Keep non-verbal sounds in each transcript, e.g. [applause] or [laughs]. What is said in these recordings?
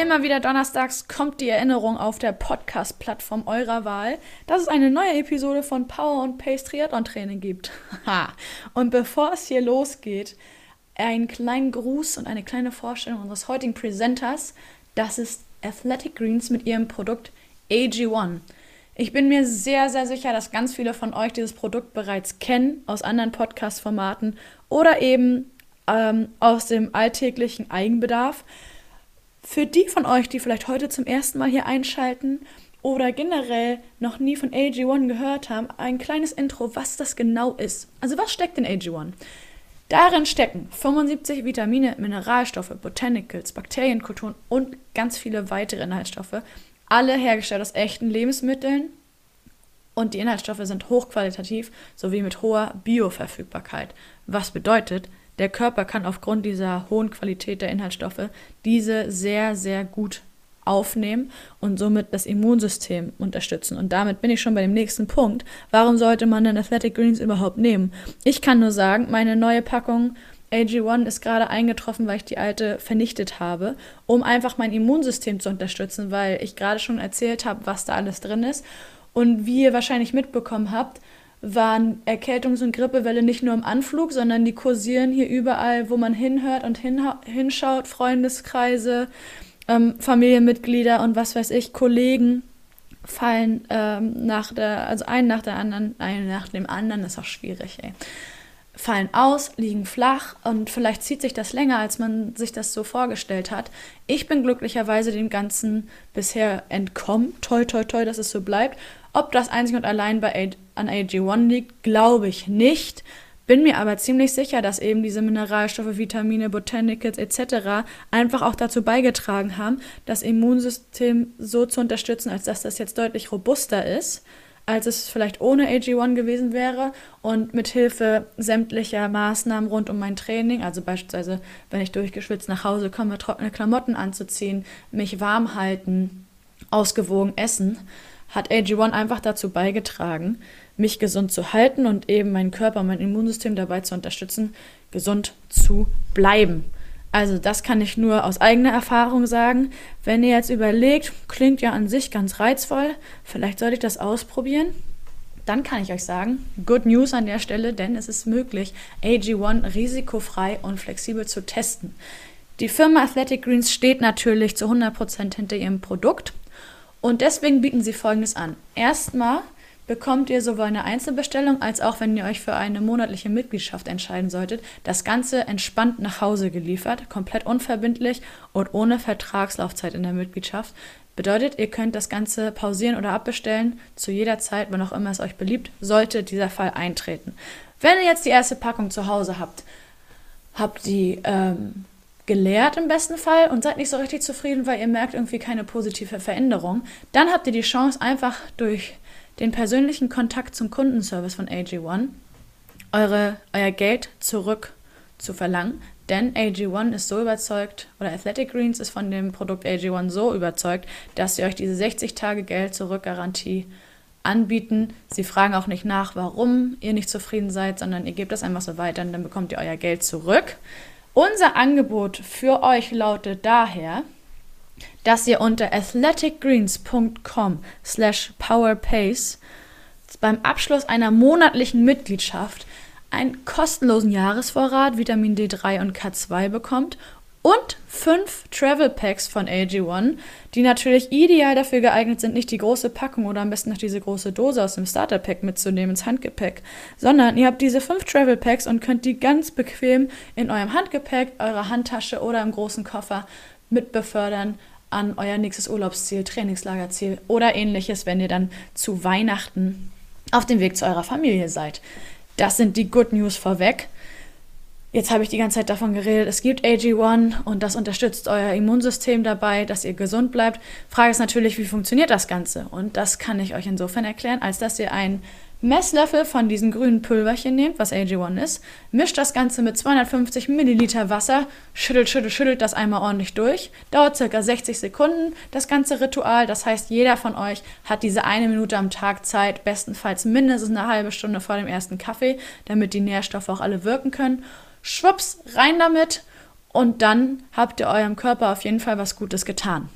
Immer wieder donnerstags kommt die Erinnerung auf der Podcast-Plattform eurer Wahl, dass es eine neue Episode von Power und Pace Triathlon Training gibt. [laughs] und bevor es hier losgeht, einen kleinen Gruß und eine kleine Vorstellung unseres heutigen Presenters. Das ist Athletic Greens mit ihrem Produkt AG1. Ich bin mir sehr, sehr sicher, dass ganz viele von euch dieses Produkt bereits kennen aus anderen Podcast-Formaten oder eben ähm, aus dem alltäglichen Eigenbedarf. Für die von euch, die vielleicht heute zum ersten Mal hier einschalten oder generell noch nie von AG1 gehört haben, ein kleines Intro, was das genau ist. Also was steckt in AG1? Darin stecken 75 Vitamine, Mineralstoffe, Botanicals, Bakterienkulturen und ganz viele weitere Inhaltsstoffe, alle hergestellt aus echten Lebensmitteln und die Inhaltsstoffe sind hochqualitativ sowie mit hoher Bioverfügbarkeit. Was bedeutet, der Körper kann aufgrund dieser hohen Qualität der Inhaltsstoffe diese sehr, sehr gut aufnehmen und somit das Immunsystem unterstützen. Und damit bin ich schon bei dem nächsten Punkt. Warum sollte man denn Athletic Greens überhaupt nehmen? Ich kann nur sagen, meine neue Packung AG1 ist gerade eingetroffen, weil ich die alte vernichtet habe, um einfach mein Immunsystem zu unterstützen, weil ich gerade schon erzählt habe, was da alles drin ist. Und wie ihr wahrscheinlich mitbekommen habt, waren Erkältungs- und Grippewelle nicht nur im Anflug, sondern die kursieren hier überall, wo man hinhört und hinschaut, Freundeskreise, ähm, Familienmitglieder und was weiß ich, Kollegen fallen ähm, nach der, also ein nach der anderen, ein nach dem anderen, ist auch schwierig, ey. Fallen aus, liegen flach und vielleicht zieht sich das länger, als man sich das so vorgestellt hat. Ich bin glücklicherweise dem Ganzen bisher entkommen. Toi, toi, toi, dass es so bleibt. Ob das einzig und allein bei an AG1 liegt, glaube ich nicht. Bin mir aber ziemlich sicher, dass eben diese Mineralstoffe, Vitamine, Botanicals etc. einfach auch dazu beigetragen haben, das Immunsystem so zu unterstützen, als dass das jetzt deutlich robuster ist, als es vielleicht ohne AG1 gewesen wäre und mit Hilfe sämtlicher Maßnahmen rund um mein Training, also beispielsweise, wenn ich durchgeschwitzt nach Hause komme, trockene Klamotten anzuziehen, mich warm halten, ausgewogen essen, hat AG1 einfach dazu beigetragen, mich gesund zu halten und eben meinen Körper, mein Immunsystem dabei zu unterstützen, gesund zu bleiben. Also das kann ich nur aus eigener Erfahrung sagen. Wenn ihr jetzt überlegt, klingt ja an sich ganz reizvoll, vielleicht sollte ich das ausprobieren, dann kann ich euch sagen, good news an der Stelle, denn es ist möglich, AG1 risikofrei und flexibel zu testen. Die Firma Athletic Greens steht natürlich zu 100% hinter ihrem Produkt und deswegen bieten sie Folgendes an. Erstmal bekommt ihr sowohl eine Einzelbestellung als auch, wenn ihr euch für eine monatliche Mitgliedschaft entscheiden solltet, das Ganze entspannt nach Hause geliefert, komplett unverbindlich und ohne Vertragslaufzeit in der Mitgliedschaft. Bedeutet, ihr könnt das Ganze pausieren oder abbestellen zu jeder Zeit, wann auch immer es euch beliebt, sollte dieser Fall eintreten. Wenn ihr jetzt die erste Packung zu Hause habt, habt die ähm, geleert im besten Fall und seid nicht so richtig zufrieden, weil ihr merkt irgendwie keine positive Veränderung, dann habt ihr die Chance einfach durch den persönlichen Kontakt zum Kundenservice von AG1 eure, euer Geld zurück zu verlangen. Denn AG1 ist so überzeugt, oder Athletic Greens ist von dem Produkt AG1 so überzeugt, dass sie euch diese 60 Tage Geld zurück Garantie anbieten. Sie fragen auch nicht nach, warum ihr nicht zufrieden seid, sondern ihr gebt das einfach so weiter und dann bekommt ihr euer Geld zurück. Unser Angebot für euch lautet daher, dass ihr unter athleticgreens.com slash powerpace beim Abschluss einer monatlichen Mitgliedschaft einen kostenlosen Jahresvorrat Vitamin D3 und K2 bekommt und fünf Travel Packs von AG1, die natürlich ideal dafür geeignet sind, nicht die große Packung oder am besten noch diese große Dose aus dem Starter Pack mitzunehmen ins Handgepäck, sondern ihr habt diese fünf Travel Packs und könnt die ganz bequem in eurem Handgepäck, eurer Handtasche oder im großen Koffer mit befördern an euer nächstes Urlaubsziel, Trainingslagerziel oder ähnliches, wenn ihr dann zu Weihnachten auf dem Weg zu eurer Familie seid. Das sind die Good News vorweg. Jetzt habe ich die ganze Zeit davon geredet, es gibt AG1 und das unterstützt euer Immunsystem dabei, dass ihr gesund bleibt. Frage ist natürlich, wie funktioniert das Ganze? Und das kann ich euch insofern erklären, als dass ihr ein Messlöffel von diesen grünen Pulverchen nehmt, was AG1 ist, mischt das Ganze mit 250 Milliliter Wasser, schüttelt, schüttelt, schüttelt das einmal ordentlich durch, dauert circa 60 Sekunden das ganze Ritual. Das heißt, jeder von euch hat diese eine Minute am Tag Zeit, bestenfalls mindestens eine halbe Stunde vor dem ersten Kaffee, damit die Nährstoffe auch alle wirken können. Schwupps, rein damit Und dann habt ihr eurem Körper auf jeden Fall was Gutes getan.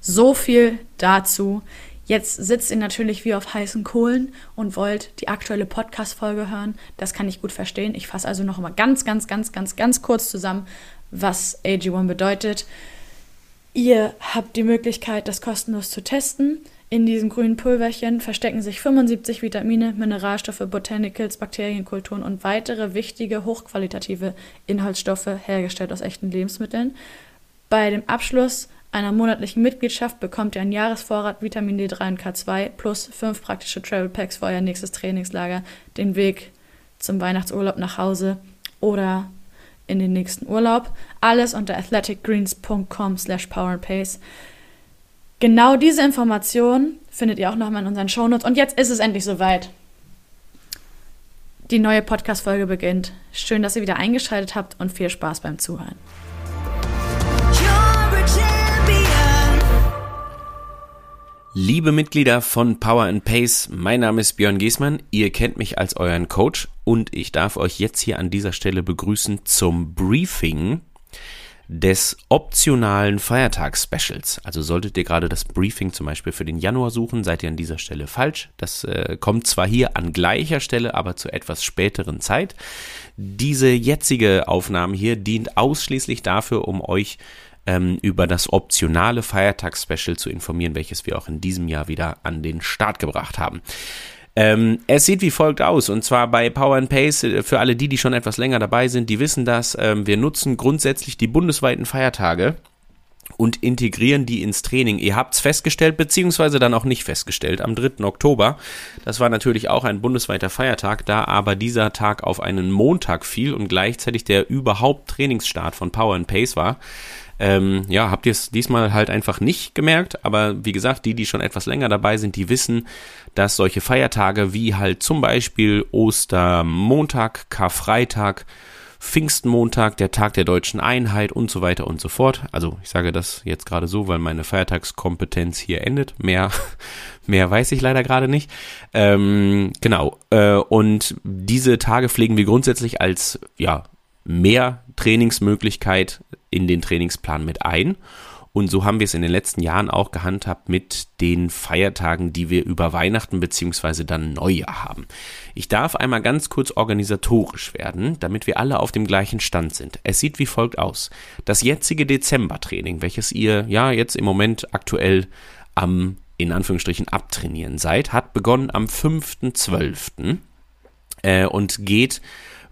So viel dazu. Jetzt sitzt ihr natürlich wie auf heißen Kohlen und wollt die aktuelle Podcast-Folge hören. Das kann ich gut verstehen. Ich fasse also noch mal ganz, ganz, ganz, ganz, ganz kurz zusammen, was AG1 bedeutet. Ihr habt die Möglichkeit, das kostenlos zu testen. In diesem grünen Pulverchen verstecken sich 75 Vitamine, Mineralstoffe, Botanicals, Bakterienkulturen und weitere wichtige, hochqualitative Inhaltsstoffe hergestellt aus echten Lebensmitteln. Bei dem Abschluss einer monatlichen Mitgliedschaft bekommt ihr einen Jahresvorrat Vitamin D3 und K2 plus fünf praktische Travel Packs für euer nächstes Trainingslager, den Weg zum Weihnachtsurlaub nach Hause oder in den nächsten Urlaub. Alles unter athleticgreens.com slash powerandpace. Genau diese Informationen findet ihr auch nochmal in unseren Shownotes. Und jetzt ist es endlich soweit. Die neue Podcast-Folge beginnt. Schön, dass ihr wieder eingeschaltet habt und viel Spaß beim Zuhören. Liebe Mitglieder von Power and Pace, mein Name ist Björn Giesmann, ihr kennt mich als euren Coach und ich darf euch jetzt hier an dieser Stelle begrüßen zum Briefing des optionalen Feiertags-Specials. Also solltet ihr gerade das Briefing zum Beispiel für den Januar suchen, seid ihr an dieser Stelle falsch. Das äh, kommt zwar hier an gleicher Stelle, aber zu etwas späteren Zeit. Diese jetzige Aufnahme hier dient ausschließlich dafür, um euch ähm, über das optionale Feiertagsspecial zu informieren, welches wir auch in diesem Jahr wieder an den Start gebracht haben. Ähm, es sieht wie folgt aus, und zwar bei Power and Pace, äh, für alle die, die schon etwas länger dabei sind, die wissen das, ähm, wir nutzen grundsätzlich die bundesweiten Feiertage und integrieren die ins Training. Ihr habt's festgestellt, beziehungsweise dann auch nicht festgestellt. Am 3. Oktober, das war natürlich auch ein bundesweiter Feiertag, da aber dieser Tag auf einen Montag fiel und gleichzeitig der überhaupt Trainingsstart von Power and Pace war, ähm, ja, habt ihr es diesmal halt einfach nicht gemerkt, aber wie gesagt, die, die schon etwas länger dabei sind, die wissen, dass solche Feiertage wie halt zum Beispiel Ostermontag, Karfreitag, Pfingstmontag, der Tag der deutschen Einheit und so weiter und so fort. Also ich sage das jetzt gerade so, weil meine Feiertagskompetenz hier endet. Mehr, [laughs] mehr weiß ich leider gerade nicht. Ähm, genau. Äh, und diese Tage pflegen wir grundsätzlich als ja mehr Trainingsmöglichkeit in den Trainingsplan mit ein. Und so haben wir es in den letzten Jahren auch gehandhabt mit den Feiertagen, die wir über Weihnachten beziehungsweise dann Neujahr haben. Ich darf einmal ganz kurz organisatorisch werden, damit wir alle auf dem gleichen Stand sind. Es sieht wie folgt aus. Das jetzige Dezembertraining, welches ihr ja jetzt im Moment aktuell am in Anführungsstrichen abtrainieren seid, hat begonnen am 5.12. Äh, und geht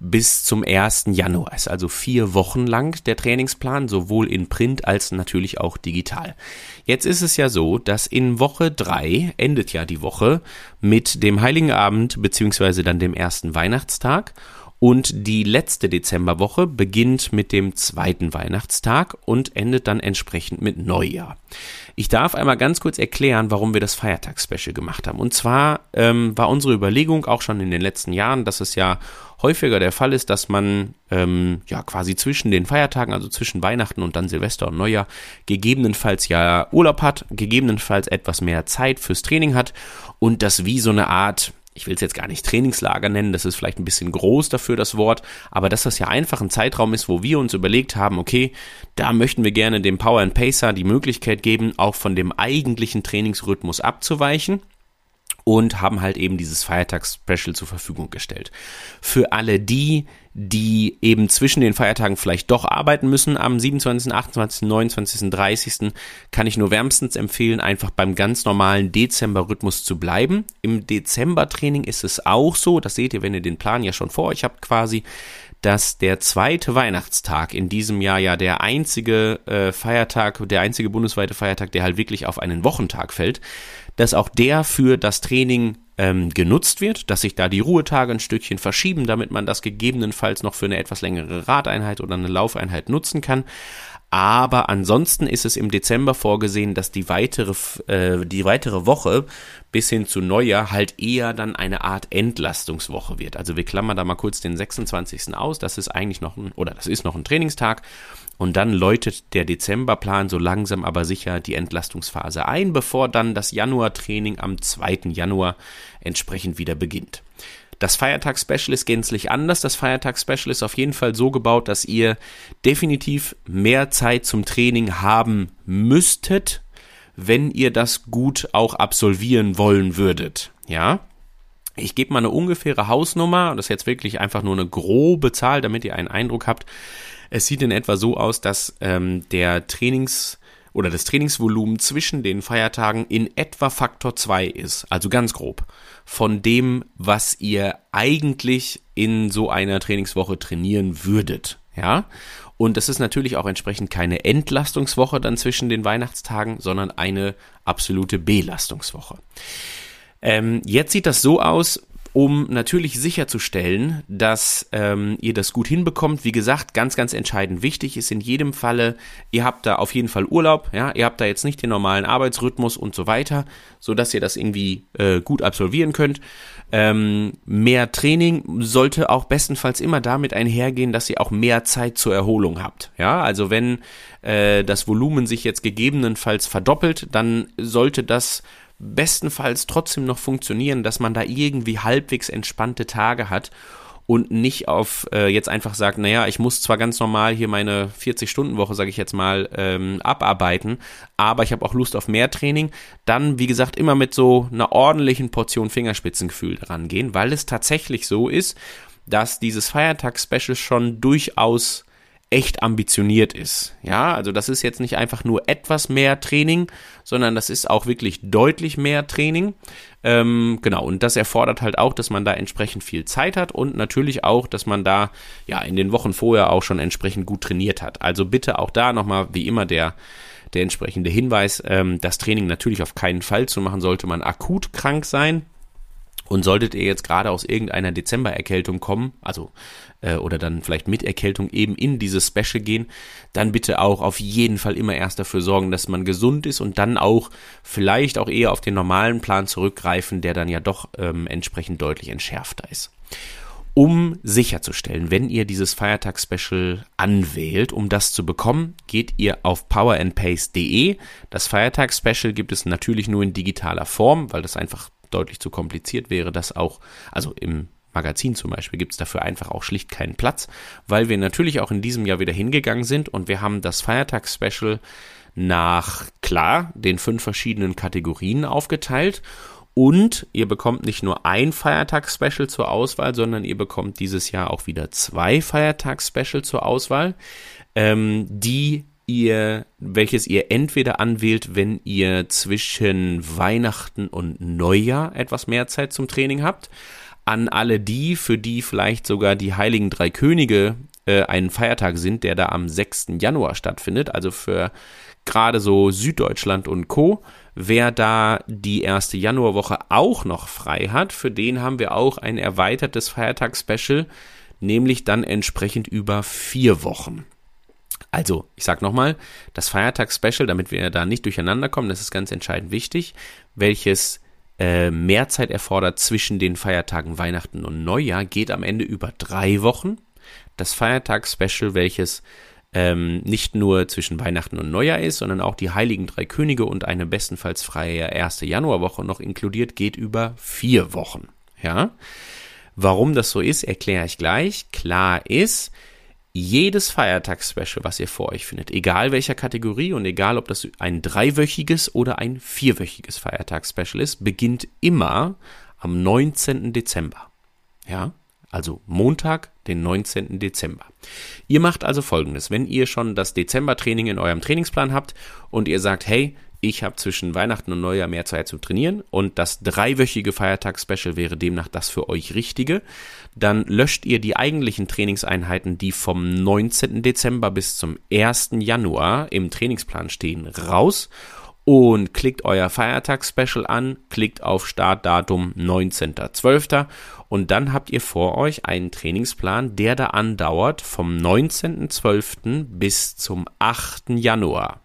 bis zum 1. Januar. Ist also vier Wochen lang der Trainingsplan, sowohl in Print als natürlich auch digital. Jetzt ist es ja so, dass in Woche drei endet ja die Woche mit dem Heiligen Abend beziehungsweise dann dem ersten Weihnachtstag und die letzte Dezemberwoche beginnt mit dem zweiten Weihnachtstag und endet dann entsprechend mit Neujahr. Ich darf einmal ganz kurz erklären, warum wir das Feiertagsspecial gemacht haben. Und zwar ähm, war unsere Überlegung auch schon in den letzten Jahren, dass es ja häufiger der Fall ist, dass man ähm, ja quasi zwischen den Feiertagen, also zwischen Weihnachten und dann Silvester und Neujahr, gegebenenfalls ja Urlaub hat, gegebenenfalls etwas mehr Zeit fürs Training hat und das wie so eine Art ich will es jetzt gar nicht Trainingslager nennen, das ist vielleicht ein bisschen groß dafür das Wort, aber dass das ja einfach ein Zeitraum ist, wo wir uns überlegt haben, okay, da möchten wir gerne dem Power and Pacer die Möglichkeit geben, auch von dem eigentlichen Trainingsrhythmus abzuweichen und haben halt eben dieses Feiertags-Special zur Verfügung gestellt. Für alle die, die eben zwischen den Feiertagen vielleicht doch arbeiten müssen, am 27., 28., 29., 30. kann ich nur wärmstens empfehlen, einfach beim ganz normalen Dezember-Rhythmus zu bleiben. Im Dezember-Training ist es auch so, das seht ihr, wenn ihr den Plan ja schon vor euch habt quasi, dass der zweite Weihnachtstag in diesem Jahr ja der einzige äh, Feiertag, der einzige bundesweite Feiertag, der halt wirklich auf einen Wochentag fällt dass auch der für das Training ähm, genutzt wird, dass sich da die Ruhetage ein Stückchen verschieben, damit man das gegebenenfalls noch für eine etwas längere Radeinheit oder eine Laufeinheit nutzen kann. Aber ansonsten ist es im Dezember vorgesehen, dass die weitere, äh, die weitere Woche bis hin zu Neujahr halt eher dann eine Art Entlastungswoche wird. Also wir klammern da mal kurz den 26. aus. Das ist eigentlich noch ein, oder das ist noch ein Trainingstag. Und dann läutet der Dezemberplan so langsam aber sicher die Entlastungsphase ein, bevor dann das Januartraining am 2. Januar entsprechend wieder beginnt. Das Feiertagsspecial ist gänzlich anders. Das Feiertagsspecial ist auf jeden Fall so gebaut, dass ihr definitiv mehr Zeit zum Training haben müsstet, wenn ihr das gut auch absolvieren wollen würdet. Ja, ich gebe mal eine ungefähre Hausnummer, das ist jetzt wirklich einfach nur eine grobe Zahl, damit ihr einen Eindruck habt. Es sieht in etwa so aus, dass ähm, der Trainings- oder das Trainingsvolumen zwischen den Feiertagen in etwa Faktor 2 ist, also ganz grob, von dem, was ihr eigentlich in so einer Trainingswoche trainieren würdet. Ja, und das ist natürlich auch entsprechend keine Entlastungswoche dann zwischen den Weihnachtstagen, sondern eine absolute Belastungswoche. Ähm, jetzt sieht das so aus, um natürlich sicherzustellen, dass ähm, ihr das gut hinbekommt. Wie gesagt, ganz, ganz entscheidend wichtig ist in jedem Falle, ihr habt da auf jeden Fall Urlaub, ja, ihr habt da jetzt nicht den normalen Arbeitsrhythmus und so weiter, so dass ihr das irgendwie äh, gut absolvieren könnt. Ähm, mehr Training sollte auch bestenfalls immer damit einhergehen, dass ihr auch mehr Zeit zur Erholung habt. Ja, also wenn äh, das Volumen sich jetzt gegebenenfalls verdoppelt, dann sollte das bestenfalls trotzdem noch funktionieren, dass man da irgendwie halbwegs entspannte Tage hat und nicht auf äh, jetzt einfach sagt, naja, ich muss zwar ganz normal hier meine 40-Stunden-Woche, sage ich jetzt mal, ähm, abarbeiten, aber ich habe auch Lust auf mehr Training, dann, wie gesagt, immer mit so einer ordentlichen Portion Fingerspitzengefühl rangehen, weil es tatsächlich so ist, dass dieses Feiertags-Special schon durchaus echt ambitioniert ist. Ja, also das ist jetzt nicht einfach nur etwas mehr Training, sondern das ist auch wirklich deutlich mehr Training. Ähm, genau, und das erfordert halt auch, dass man da entsprechend viel Zeit hat und natürlich auch, dass man da ja in den Wochen vorher auch schon entsprechend gut trainiert hat. Also bitte auch da nochmal wie immer der der entsprechende Hinweis, ähm, das Training natürlich auf keinen Fall zu machen, sollte man akut krank sein. Und solltet ihr jetzt gerade aus irgendeiner Dezembererkältung kommen, also äh, oder dann vielleicht mit Erkältung eben in dieses Special gehen, dann bitte auch auf jeden Fall immer erst dafür sorgen, dass man gesund ist und dann auch vielleicht auch eher auf den normalen Plan zurückgreifen, der dann ja doch ähm, entsprechend deutlich entschärfter ist um sicherzustellen, wenn ihr dieses Feiertagsspecial anwählt, um das zu bekommen, geht ihr auf powerandpace.de. Das Feiertagsspecial gibt es natürlich nur in digitaler Form, weil das einfach deutlich zu kompliziert wäre, das auch, also im Magazin zum Beispiel gibt es dafür einfach auch schlicht keinen Platz, weil wir natürlich auch in diesem Jahr wieder hingegangen sind und wir haben das Feiertagsspecial nach, klar, den fünf verschiedenen Kategorien aufgeteilt und ihr bekommt nicht nur ein Feiertagsspecial zur Auswahl, sondern ihr bekommt dieses Jahr auch wieder zwei Feiertagsspecial zur Auswahl, ähm, die ihr, welches ihr entweder anwählt, wenn ihr zwischen Weihnachten und Neujahr etwas mehr Zeit zum Training habt. An alle die, für die vielleicht sogar die Heiligen Drei Könige äh, ein Feiertag sind, der da am 6. Januar stattfindet, also für gerade so Süddeutschland und Co. Wer da die erste Januarwoche auch noch frei hat, für den haben wir auch ein erweitertes Feiertagsspecial, nämlich dann entsprechend über vier Wochen. Also, ich sag nochmal, das Feiertagsspecial, damit wir da nicht durcheinander kommen, das ist ganz entscheidend wichtig, welches äh, mehr Zeit erfordert zwischen den Feiertagen Weihnachten und Neujahr, geht am Ende über drei Wochen. Das Feiertagsspecial, welches ähm, nicht nur zwischen Weihnachten und Neujahr ist, sondern auch die Heiligen Drei Könige und eine bestenfalls freie erste Januarwoche noch inkludiert, geht über vier Wochen. Ja. Warum das so ist, erkläre ich gleich. Klar ist, jedes Feiertagsspecial, was ihr vor euch findet, egal welcher Kategorie und egal ob das ein dreiwöchiges oder ein vierwöchiges Feiertagsspecial ist, beginnt immer am 19. Dezember. Ja, also Montag, den 19. Dezember. Ihr macht also folgendes, wenn ihr schon das Dezembertraining in eurem Trainingsplan habt und ihr sagt, hey, ich habe zwischen Weihnachten und Neujahr mehr Zeit zu trainieren und das dreiwöchige Feiertagsspecial wäre demnach das für euch richtige. Dann löscht ihr die eigentlichen Trainingseinheiten, die vom 19. Dezember bis zum 1. Januar im Trainingsplan stehen, raus und klickt euer Feiertagsspecial an, klickt auf Startdatum 19.12. und dann habt ihr vor euch einen Trainingsplan, der da andauert vom 19.12. bis zum 8. Januar.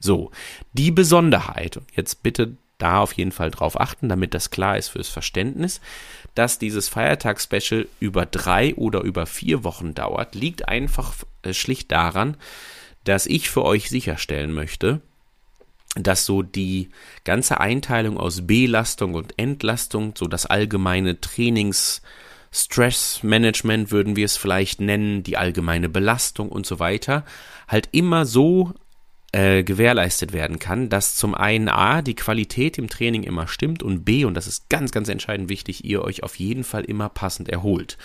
So, die Besonderheit, jetzt bitte da auf jeden Fall drauf achten, damit das klar ist fürs Verständnis, dass dieses Feiertagsspecial über drei oder über vier Wochen dauert, liegt einfach äh, schlicht daran, dass ich für euch sicherstellen möchte, dass so die ganze Einteilung aus Belastung und Entlastung, so das allgemeine Trainings, Stressmanagement würden wir es vielleicht nennen, die allgemeine Belastung und so weiter, halt immer so äh, gewährleistet werden kann, dass zum einen A, die Qualität im Training immer stimmt und B, und das ist ganz, ganz entscheidend wichtig, ihr euch auf jeden Fall immer passend erholt.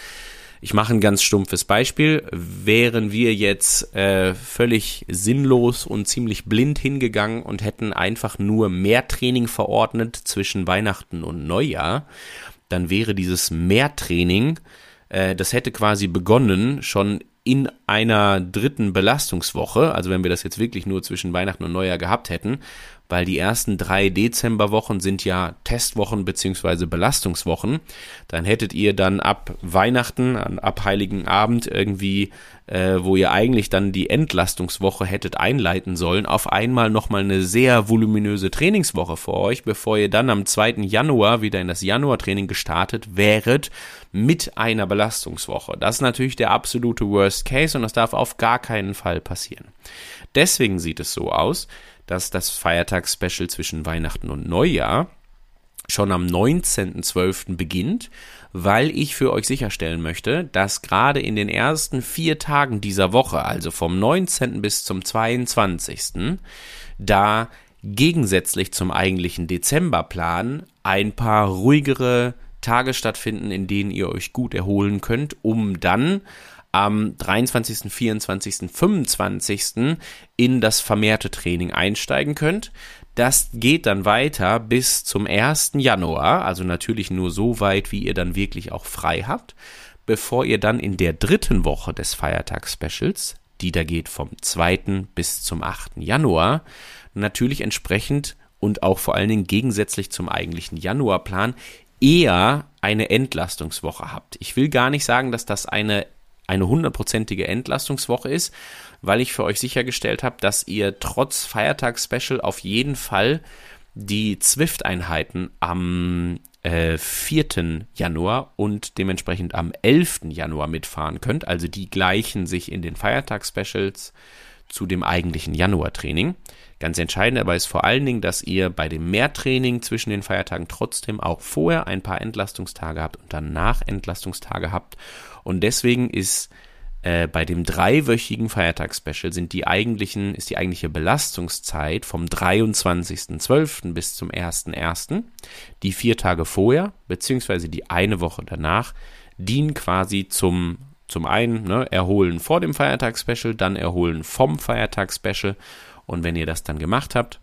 Ich mache ein ganz stumpfes Beispiel. Wären wir jetzt äh, völlig sinnlos und ziemlich blind hingegangen und hätten einfach nur mehr Training verordnet zwischen Weihnachten und Neujahr, dann wäre dieses Mehrtraining, äh, das hätte quasi begonnen schon in einer dritten Belastungswoche, also wenn wir das jetzt wirklich nur zwischen Weihnachten und Neujahr gehabt hätten, weil die ersten drei Dezemberwochen sind ja Testwochen beziehungsweise Belastungswochen. Dann hättet ihr dann ab Weihnachten, ab Heiligen Abend irgendwie, äh, wo ihr eigentlich dann die Entlastungswoche hättet einleiten sollen, auf einmal nochmal eine sehr voluminöse Trainingswoche vor euch, bevor ihr dann am 2. Januar wieder in das Januartraining gestartet wäret mit einer Belastungswoche. Das ist natürlich der absolute Worst Case und das darf auf gar keinen Fall passieren. Deswegen sieht es so aus, dass das Feiertagsspecial zwischen Weihnachten und Neujahr schon am 19.12. beginnt, weil ich für euch sicherstellen möchte, dass gerade in den ersten vier Tagen dieser Woche, also vom 19. bis zum 22., da gegensätzlich zum eigentlichen Dezemberplan ein paar ruhigere Tage stattfinden, in denen ihr euch gut erholen könnt, um dann am 23., 24., 25. in das vermehrte Training einsteigen könnt. Das geht dann weiter bis zum 1. Januar, also natürlich nur so weit, wie ihr dann wirklich auch frei habt, bevor ihr dann in der dritten Woche des Feiertags-Specials, die da geht vom 2. bis zum 8. Januar, natürlich entsprechend und auch vor allen Dingen gegensätzlich zum eigentlichen Januarplan eher eine Entlastungswoche habt. Ich will gar nicht sagen, dass das eine eine hundertprozentige Entlastungswoche ist, weil ich für euch sichergestellt habe, dass ihr trotz Feiertags-Special auf jeden Fall die Zwift-Einheiten am äh, 4. Januar und dementsprechend am 11. Januar mitfahren könnt. Also die gleichen sich in den Feiertags-Specials zu dem eigentlichen Januar-Training. Ganz entscheidend aber ist vor allen Dingen, dass ihr bei dem Mehrtraining zwischen den Feiertagen trotzdem auch vorher ein paar Entlastungstage habt und danach Entlastungstage habt und deswegen ist äh, bei dem dreiwöchigen Feiertagsspecial sind die eigentlichen, ist die eigentliche Belastungszeit vom 23.12. bis zum 1.1. Die vier Tage vorher, beziehungsweise die eine Woche danach, dienen quasi zum zum einen ne, erholen vor dem Feiertagsspecial, dann erholen vom Feiertagsspecial und wenn ihr das dann gemacht habt,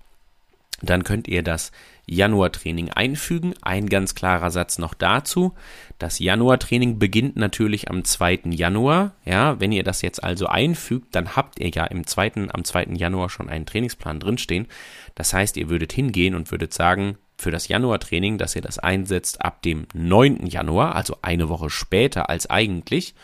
dann könnt ihr das Januartraining einfügen. Ein ganz klarer Satz noch dazu. Das Januartraining beginnt natürlich am 2. Januar. Ja, wenn ihr das jetzt also einfügt, dann habt ihr ja im zweiten, am 2. Januar schon einen Trainingsplan drinstehen. Das heißt, ihr würdet hingehen und würdet sagen, für das Januartraining, dass ihr das einsetzt ab dem 9. Januar, also eine Woche später als eigentlich.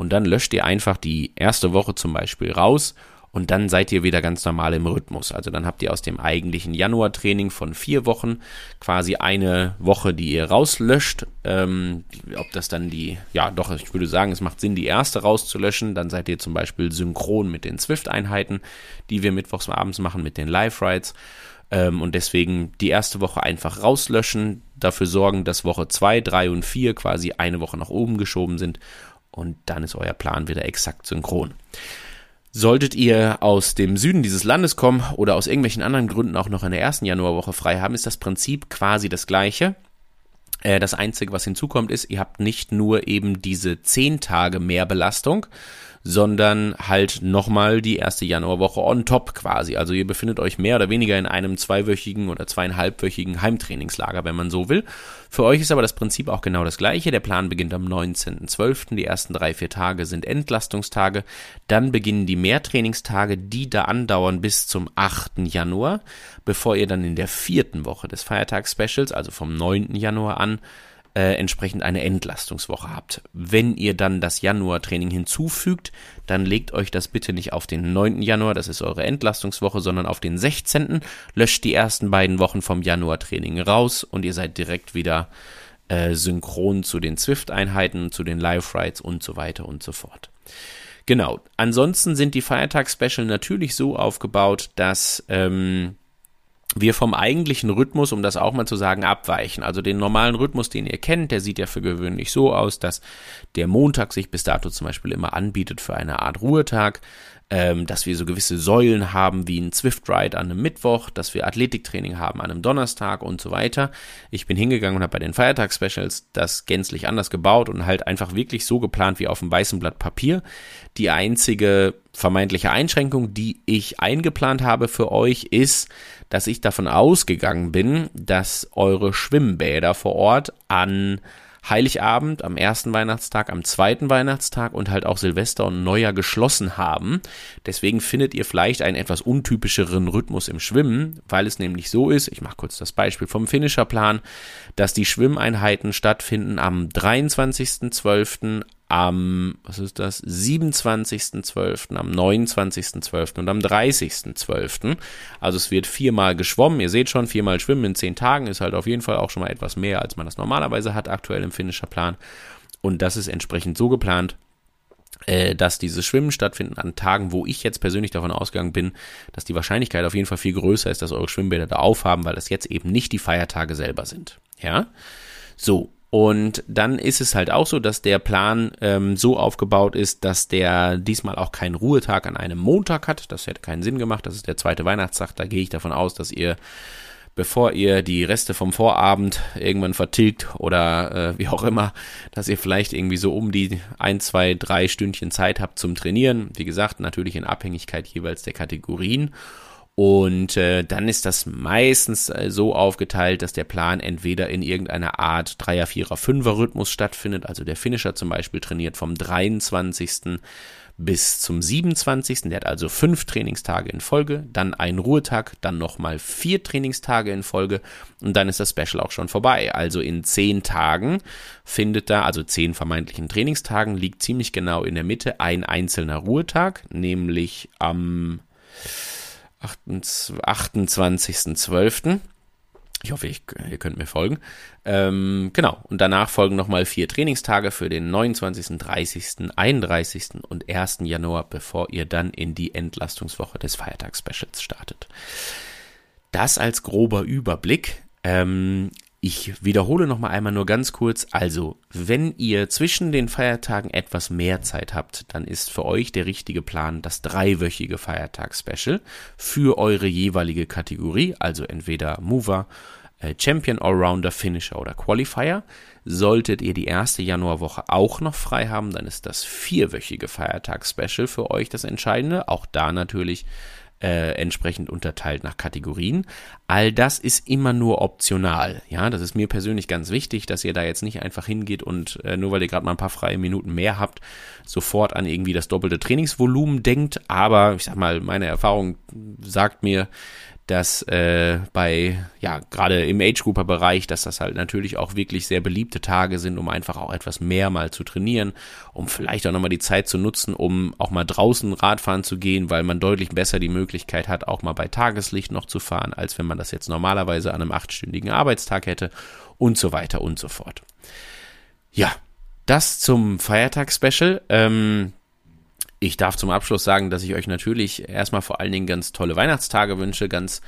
Und dann löscht ihr einfach die erste Woche zum Beispiel raus und dann seid ihr wieder ganz normal im Rhythmus. Also dann habt ihr aus dem eigentlichen Januar-Training von vier Wochen quasi eine Woche, die ihr rauslöscht. Ähm, ob das dann die, ja doch, ich würde sagen, es macht Sinn, die erste rauszulöschen. Dann seid ihr zum Beispiel synchron mit den Swift-Einheiten, die wir mittwochs abends machen mit den Live-Rides. Ähm, und deswegen die erste Woche einfach rauslöschen, dafür sorgen, dass Woche zwei, drei und vier quasi eine Woche nach oben geschoben sind. Und dann ist euer Plan wieder exakt synchron. Solltet ihr aus dem Süden dieses Landes kommen oder aus irgendwelchen anderen Gründen auch noch in der ersten Januarwoche frei haben, ist das Prinzip quasi das gleiche. Äh, das Einzige, was hinzukommt, ist, ihr habt nicht nur eben diese zehn Tage mehr Belastung, sondern halt nochmal die erste Januarwoche on top quasi. Also ihr befindet euch mehr oder weniger in einem zweiwöchigen oder zweieinhalbwöchigen Heimtrainingslager, wenn man so will. Für euch ist aber das Prinzip auch genau das gleiche. Der Plan beginnt am 19.12. Die ersten drei, vier Tage sind Entlastungstage. Dann beginnen die Mehrtrainingstage, die da andauern bis zum 8. Januar, bevor ihr dann in der vierten Woche des Feiertags-Specials, also vom 9. Januar an, äh, entsprechend eine Entlastungswoche habt. Wenn ihr dann das Januar-Training hinzufügt, dann legt euch das bitte nicht auf den 9. Januar, das ist eure Entlastungswoche, sondern auf den 16. Löscht die ersten beiden Wochen vom Januar-Training raus und ihr seid direkt wieder äh, synchron zu den Swift-Einheiten, zu den Live-Rides und so weiter und so fort. Genau. Ansonsten sind die Feiertags-Special natürlich so aufgebaut, dass ähm, wir vom eigentlichen Rhythmus, um das auch mal zu sagen, abweichen. Also den normalen Rhythmus, den ihr kennt, der sieht ja für gewöhnlich so aus, dass der Montag sich bis dato zum Beispiel immer anbietet für eine Art Ruhetag ähm, dass wir so gewisse Säulen haben wie ein Swift Ride an einem Mittwoch, dass wir Athletiktraining haben an einem Donnerstag und so weiter. Ich bin hingegangen und habe bei den Feiertags-Specials das gänzlich anders gebaut und halt einfach wirklich so geplant wie auf einem weißen Blatt Papier. Die einzige vermeintliche Einschränkung, die ich eingeplant habe für euch, ist, dass ich davon ausgegangen bin, dass eure Schwimmbäder vor Ort an Heiligabend, am ersten Weihnachtstag, am zweiten Weihnachtstag und halt auch Silvester und Neujahr geschlossen haben. Deswegen findet ihr vielleicht einen etwas untypischeren Rhythmus im Schwimmen, weil es nämlich so ist, ich mache kurz das Beispiel vom Finisherplan, dass die Schwimmeinheiten stattfinden am 23.12., am, was ist das, 27.12., am 29.12. und am 30.12. Also es wird viermal geschwommen. Ihr seht schon, viermal schwimmen in zehn Tagen ist halt auf jeden Fall auch schon mal etwas mehr, als man das normalerweise hat aktuell im finnischer Plan. Und das ist entsprechend so geplant, äh, dass diese Schwimmen stattfinden an Tagen, wo ich jetzt persönlich davon ausgegangen bin, dass die Wahrscheinlichkeit auf jeden Fall viel größer ist, dass eure Schwimmbäder da aufhaben, weil das jetzt eben nicht die Feiertage selber sind. Ja? So, und dann ist es halt auch so, dass der Plan ähm, so aufgebaut ist, dass der diesmal auch keinen Ruhetag an einem Montag hat. Das hätte keinen Sinn gemacht. Das ist der zweite Weihnachtstag. Da gehe ich davon aus, dass ihr, bevor ihr die Reste vom Vorabend irgendwann vertilgt oder äh, wie auch immer, dass ihr vielleicht irgendwie so um die ein, zwei, drei Stündchen Zeit habt zum Trainieren. Wie gesagt, natürlich in Abhängigkeit jeweils der Kategorien. Und äh, dann ist das meistens äh, so aufgeteilt, dass der Plan entweder in irgendeiner Art Dreier, Vierer, Fünfer Rhythmus stattfindet. Also der Finisher zum Beispiel trainiert vom 23. bis zum 27. Der hat also fünf Trainingstage in Folge, dann einen Ruhetag, dann nochmal vier Trainingstage in Folge und dann ist das Special auch schon vorbei. Also in zehn Tagen findet da, also zehn vermeintlichen Trainingstagen, liegt ziemlich genau in der Mitte ein einzelner Ruhetag, nämlich am 28.12. Ich hoffe, ich, ihr könnt mir folgen. Ähm, genau. Und danach folgen nochmal vier Trainingstage für den 29., 30., 31. und 1. Januar, bevor ihr dann in die Entlastungswoche des Feiertags-Specials startet. Das als grober Überblick. Ähm, ich wiederhole noch mal einmal nur ganz kurz. Also, wenn ihr zwischen den Feiertagen etwas mehr Zeit habt, dann ist für euch der richtige Plan das dreiwöchige Feiertags-Special für eure jeweilige Kategorie, also entweder Mover, äh, Champion, Allrounder, Finisher oder Qualifier. Solltet ihr die erste Januarwoche auch noch frei haben, dann ist das vierwöchige Feiertags-Special für euch das Entscheidende. Auch da natürlich äh, entsprechend unterteilt nach Kategorien. All das ist immer nur optional. Ja, das ist mir persönlich ganz wichtig, dass ihr da jetzt nicht einfach hingeht und äh, nur weil ihr gerade mal ein paar freie Minuten mehr habt, sofort an irgendwie das doppelte Trainingsvolumen denkt. Aber ich sag mal, meine Erfahrung sagt mir, dass äh, bei, ja, gerade im Age-Grouper-Bereich, dass das halt natürlich auch wirklich sehr beliebte Tage sind, um einfach auch etwas mehr mal zu trainieren, um vielleicht auch nochmal die Zeit zu nutzen, um auch mal draußen Radfahren zu gehen, weil man deutlich besser die Möglichkeit hat, auch mal bei Tageslicht noch zu fahren, als wenn man das jetzt normalerweise an einem achtstündigen Arbeitstag hätte und so weiter und so fort. Ja, das zum Feiertagsspecial. Ähm, ich darf zum Abschluss sagen, dass ich euch natürlich erstmal vor allen Dingen ganz tolle Weihnachtstage wünsche, ganz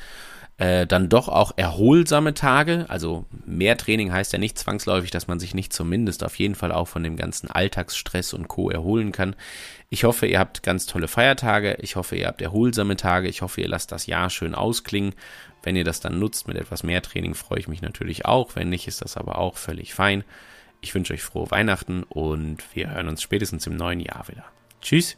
äh, dann doch auch erholsame Tage. Also mehr Training heißt ja nicht zwangsläufig, dass man sich nicht zumindest auf jeden Fall auch von dem ganzen Alltagsstress und Co. erholen kann. Ich hoffe, ihr habt ganz tolle Feiertage. Ich hoffe, ihr habt erholsame Tage. Ich hoffe, ihr lasst das Jahr schön ausklingen. Wenn ihr das dann nutzt mit etwas mehr Training, freue ich mich natürlich auch. Wenn nicht, ist das aber auch völlig fein. Ich wünsche euch frohe Weihnachten und wir hören uns spätestens im neuen Jahr wieder. Tschüss.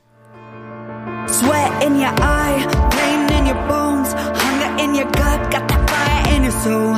Sweat in your eye, pain in your bones, hunger in your gut, got that fire in your soul,